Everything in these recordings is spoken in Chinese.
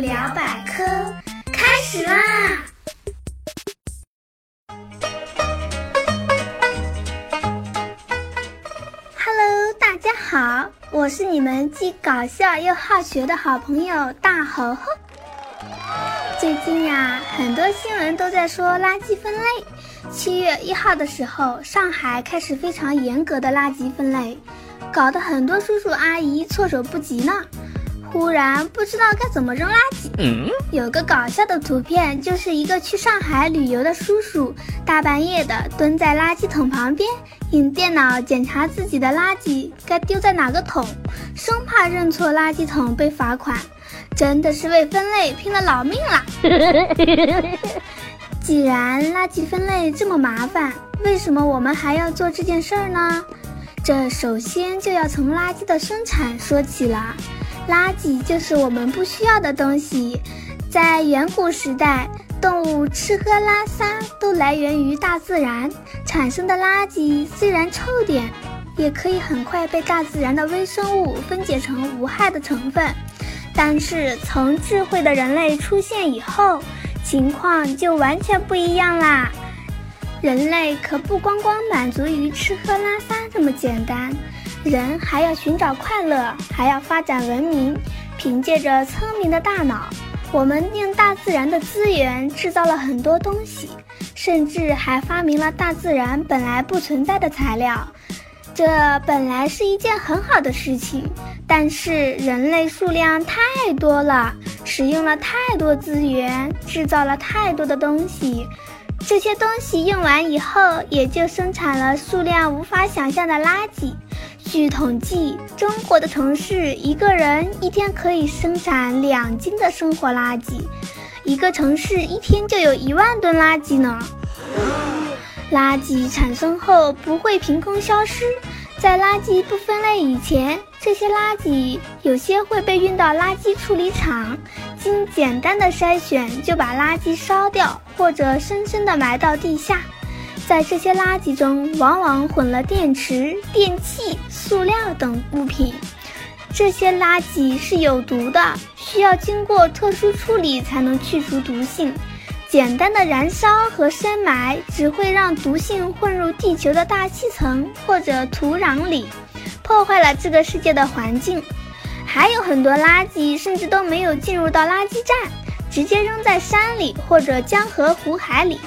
聊百科开始啦！Hello，大家好，我是你们既搞笑又好学的好朋友大猴猴。最近呀，很多新闻都在说垃圾分类。七月一号的时候，上海开始非常严格的垃圾分类，搞得很多叔叔阿姨措手不及呢。忽然不知道该怎么扔垃圾。有个搞笑的图片，就是一个去上海旅游的叔叔，大半夜的蹲在垃圾桶旁边，用电脑检查自己的垃圾该丢在哪个桶，生怕认错垃圾桶被罚款，真的是为分类拼了老命了。既然垃圾分类这么麻烦，为什么我们还要做这件事儿呢？这首先就要从垃圾的生产说起了。垃圾就是我们不需要的东西。在远古时代，动物吃喝拉撒都来源于大自然产生的垃圾，虽然臭点，也可以很快被大自然的微生物分解成无害的成分。但是从智慧的人类出现以后，情况就完全不一样啦。人类可不光光满足于吃喝拉撒这么简单。人还要寻找快乐，还要发展文明。凭借着聪明的大脑，我们用大自然的资源制造了很多东西，甚至还发明了大自然本来不存在的材料。这本来是一件很好的事情，但是人类数量太多了，使用了太多资源，制造了太多的东西。这些东西用完以后，也就生产了数量无法想象的垃圾。据统计，中国的城市一个人一天可以生产两斤的生活垃圾，一个城市一天就有一万吨垃圾呢。垃圾产生后不会凭空消失，在垃圾不分类以前，这些垃圾有些会被运到垃圾处理厂，经简单的筛选就把垃圾烧掉，或者深深的埋到地下。在这些垃圾中，往往混了电池、电器、塑料等物品。这些垃圾是有毒的，需要经过特殊处理才能去除毒性。简单的燃烧和深埋只会让毒性混入地球的大气层或者土壤里，破坏了这个世界的环境。还有很多垃圾甚至都没有进入到垃圾站，直接扔在山里或者江河湖海里。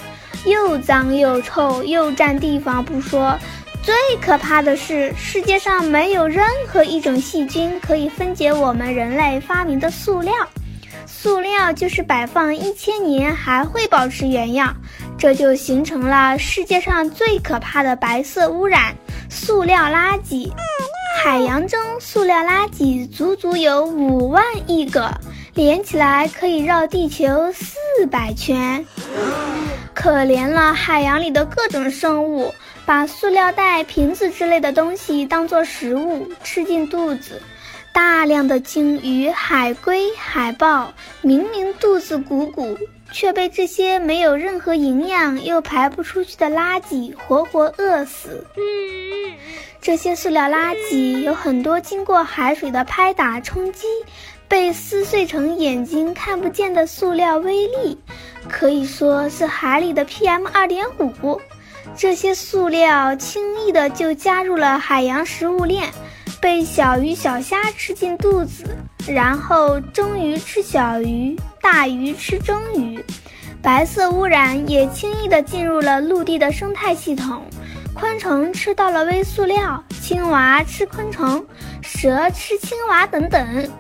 又脏又臭又占地方不说，最可怕的是世界上没有任何一种细菌可以分解我们人类发明的塑料，塑料就是摆放一千年还会保持原样，这就形成了世界上最可怕的白色污染——塑料垃圾。海洋中塑料垃圾足足有五万亿个，连起来可以绕地球四百圈。可怜了海洋里的各种生物，把塑料袋、瓶子之类的东西当做食物吃进肚子。大量的鲸鱼、海龟、海豹，明明肚子鼓鼓，却被这些没有任何营养又排不出去的垃圾活活饿死。这些塑料垃圾有很多经过海水的拍打冲击。被撕碎成眼睛看不见的塑料微粒，可以说是海里的 PM 二点五。这些塑料轻易的就加入了海洋食物链，被小鱼小虾吃进肚子，然后中鱼吃小鱼，大鱼吃中鱼。白色污染也轻易的进入了陆地的生态系统，昆虫吃到了微塑料，青蛙吃昆虫，蛇吃青蛙等等。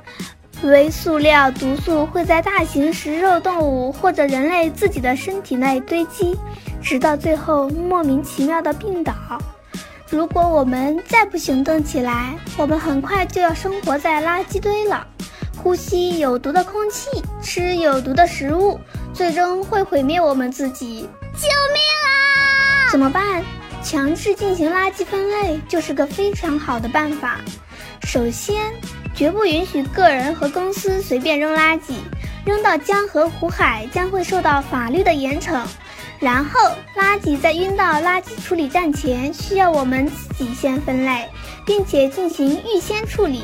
微塑料毒素会在大型食肉动物或者人类自己的身体内堆积，直到最后莫名其妙的病倒。如果我们再不行动起来，我们很快就要生活在垃圾堆了，呼吸有毒的空气，吃有毒的食物，最终会毁灭我们自己。救命啊！怎么办？强制进行垃圾分类就是个非常好的办法。首先。绝不允许个人和公司随便扔垃圾，扔到江河湖海将会受到法律的严惩。然后，垃圾在运到垃圾处理站前，需要我们自己先分类，并且进行预先处理。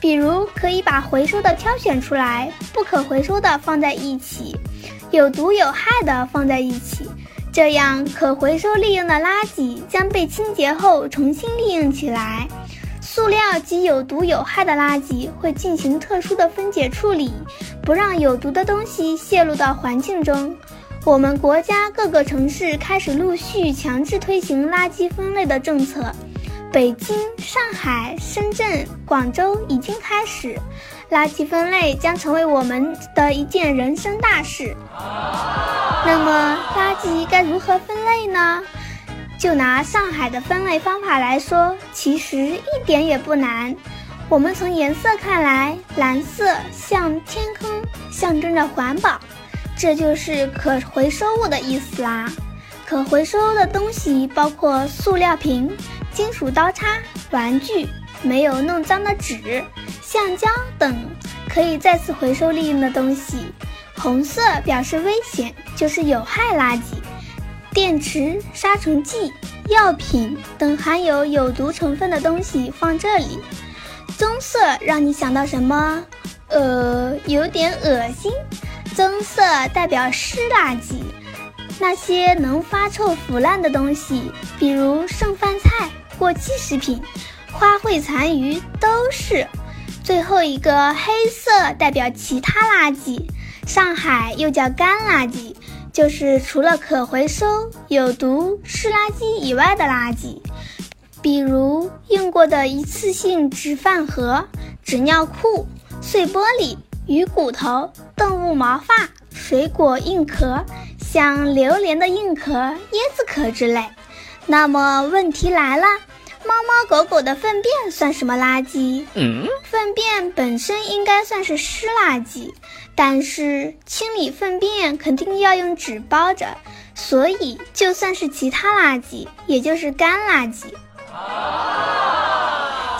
比如可以把回收的挑选出来，不可回收的放在一起，有毒有害的放在一起，这样可回收利用的垃圾将被清洁后重新利用起来。塑料及有毒有害的垃圾会进行特殊的分解处理，不让有毒的东西泄露到环境中。我们国家各个城市开始陆续强制推行垃圾分类的政策，北京、上海、深圳、广州已经开始，垃圾分类将成为我们的一件人生大事。那么，垃圾该如何分类呢？就拿上海的分类方法来说，其实一点也不难。我们从颜色看来，蓝色像天空，象征着环保，这就是可回收物的意思啦。可回收的东西包括塑料瓶、金属刀叉、玩具、没有弄脏的纸、橡胶等可以再次回收利用的东西。红色表示危险，就是有害垃圾。电池、杀虫剂、药品等含有有毒成分的东西放这里。棕色让你想到什么？呃，有点恶心。棕色代表湿垃圾，那些能发臭腐烂的东西，比如剩饭菜、过期食品、花卉残余都是。最后一个黑色代表其他垃圾，上海又叫干垃圾。就是除了可回收、有毒、湿垃圾以外的垃圾，比如用过的一次性纸饭盒、纸尿裤、碎玻璃、鱼骨头、动物毛发、水果硬壳，像榴莲的硬壳、椰子壳之类。那么问题来了，猫猫狗狗的粪便算什么垃圾？粪便本身应该算是湿垃圾。但是清理粪便肯定要用纸包着，所以就算是其他垃圾，也就是干垃圾。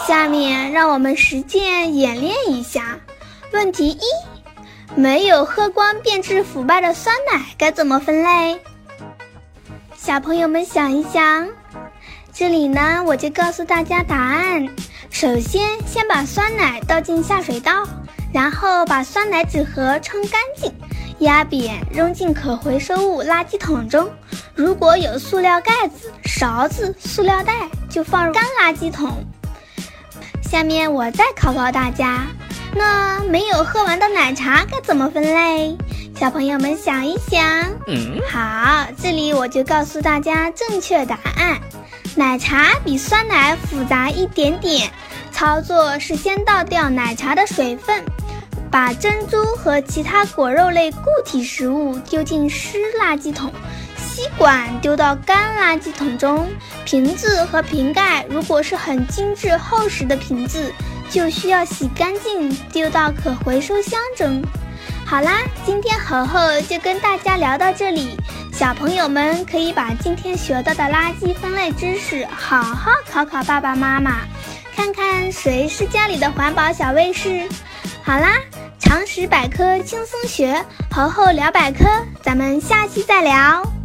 下面让我们实践演练一下。问题一：没有喝光变质腐败的酸奶该怎么分类？小朋友们想一想，这里呢我就告诉大家答案。首先，先把酸奶倒进下水道。然后把酸奶纸盒冲干净，压扁，扔进可回收物垃圾桶中。如果有塑料盖子、勺子、塑料袋，就放入干垃圾桶。下面我再考考大家，那没有喝完的奶茶该怎么分类？小朋友们想一想。嗯，好，这里我就告诉大家正确答案：奶茶比酸奶复杂一点点。操作是先倒掉奶茶的水分。把珍珠和其他果肉类固体食物丢进湿垃圾桶，吸管丢到干垃圾桶中，瓶子和瓶盖如果是很精致厚实的瓶子，就需要洗干净丢到可回收箱中。好啦，今天猴猴就跟大家聊到这里，小朋友们可以把今天学到的垃圾分类知识好好考考爸爸妈妈，看看谁是家里的环保小卫士。好啦。常识百科轻松学，猴猴聊百科，咱们下期再聊。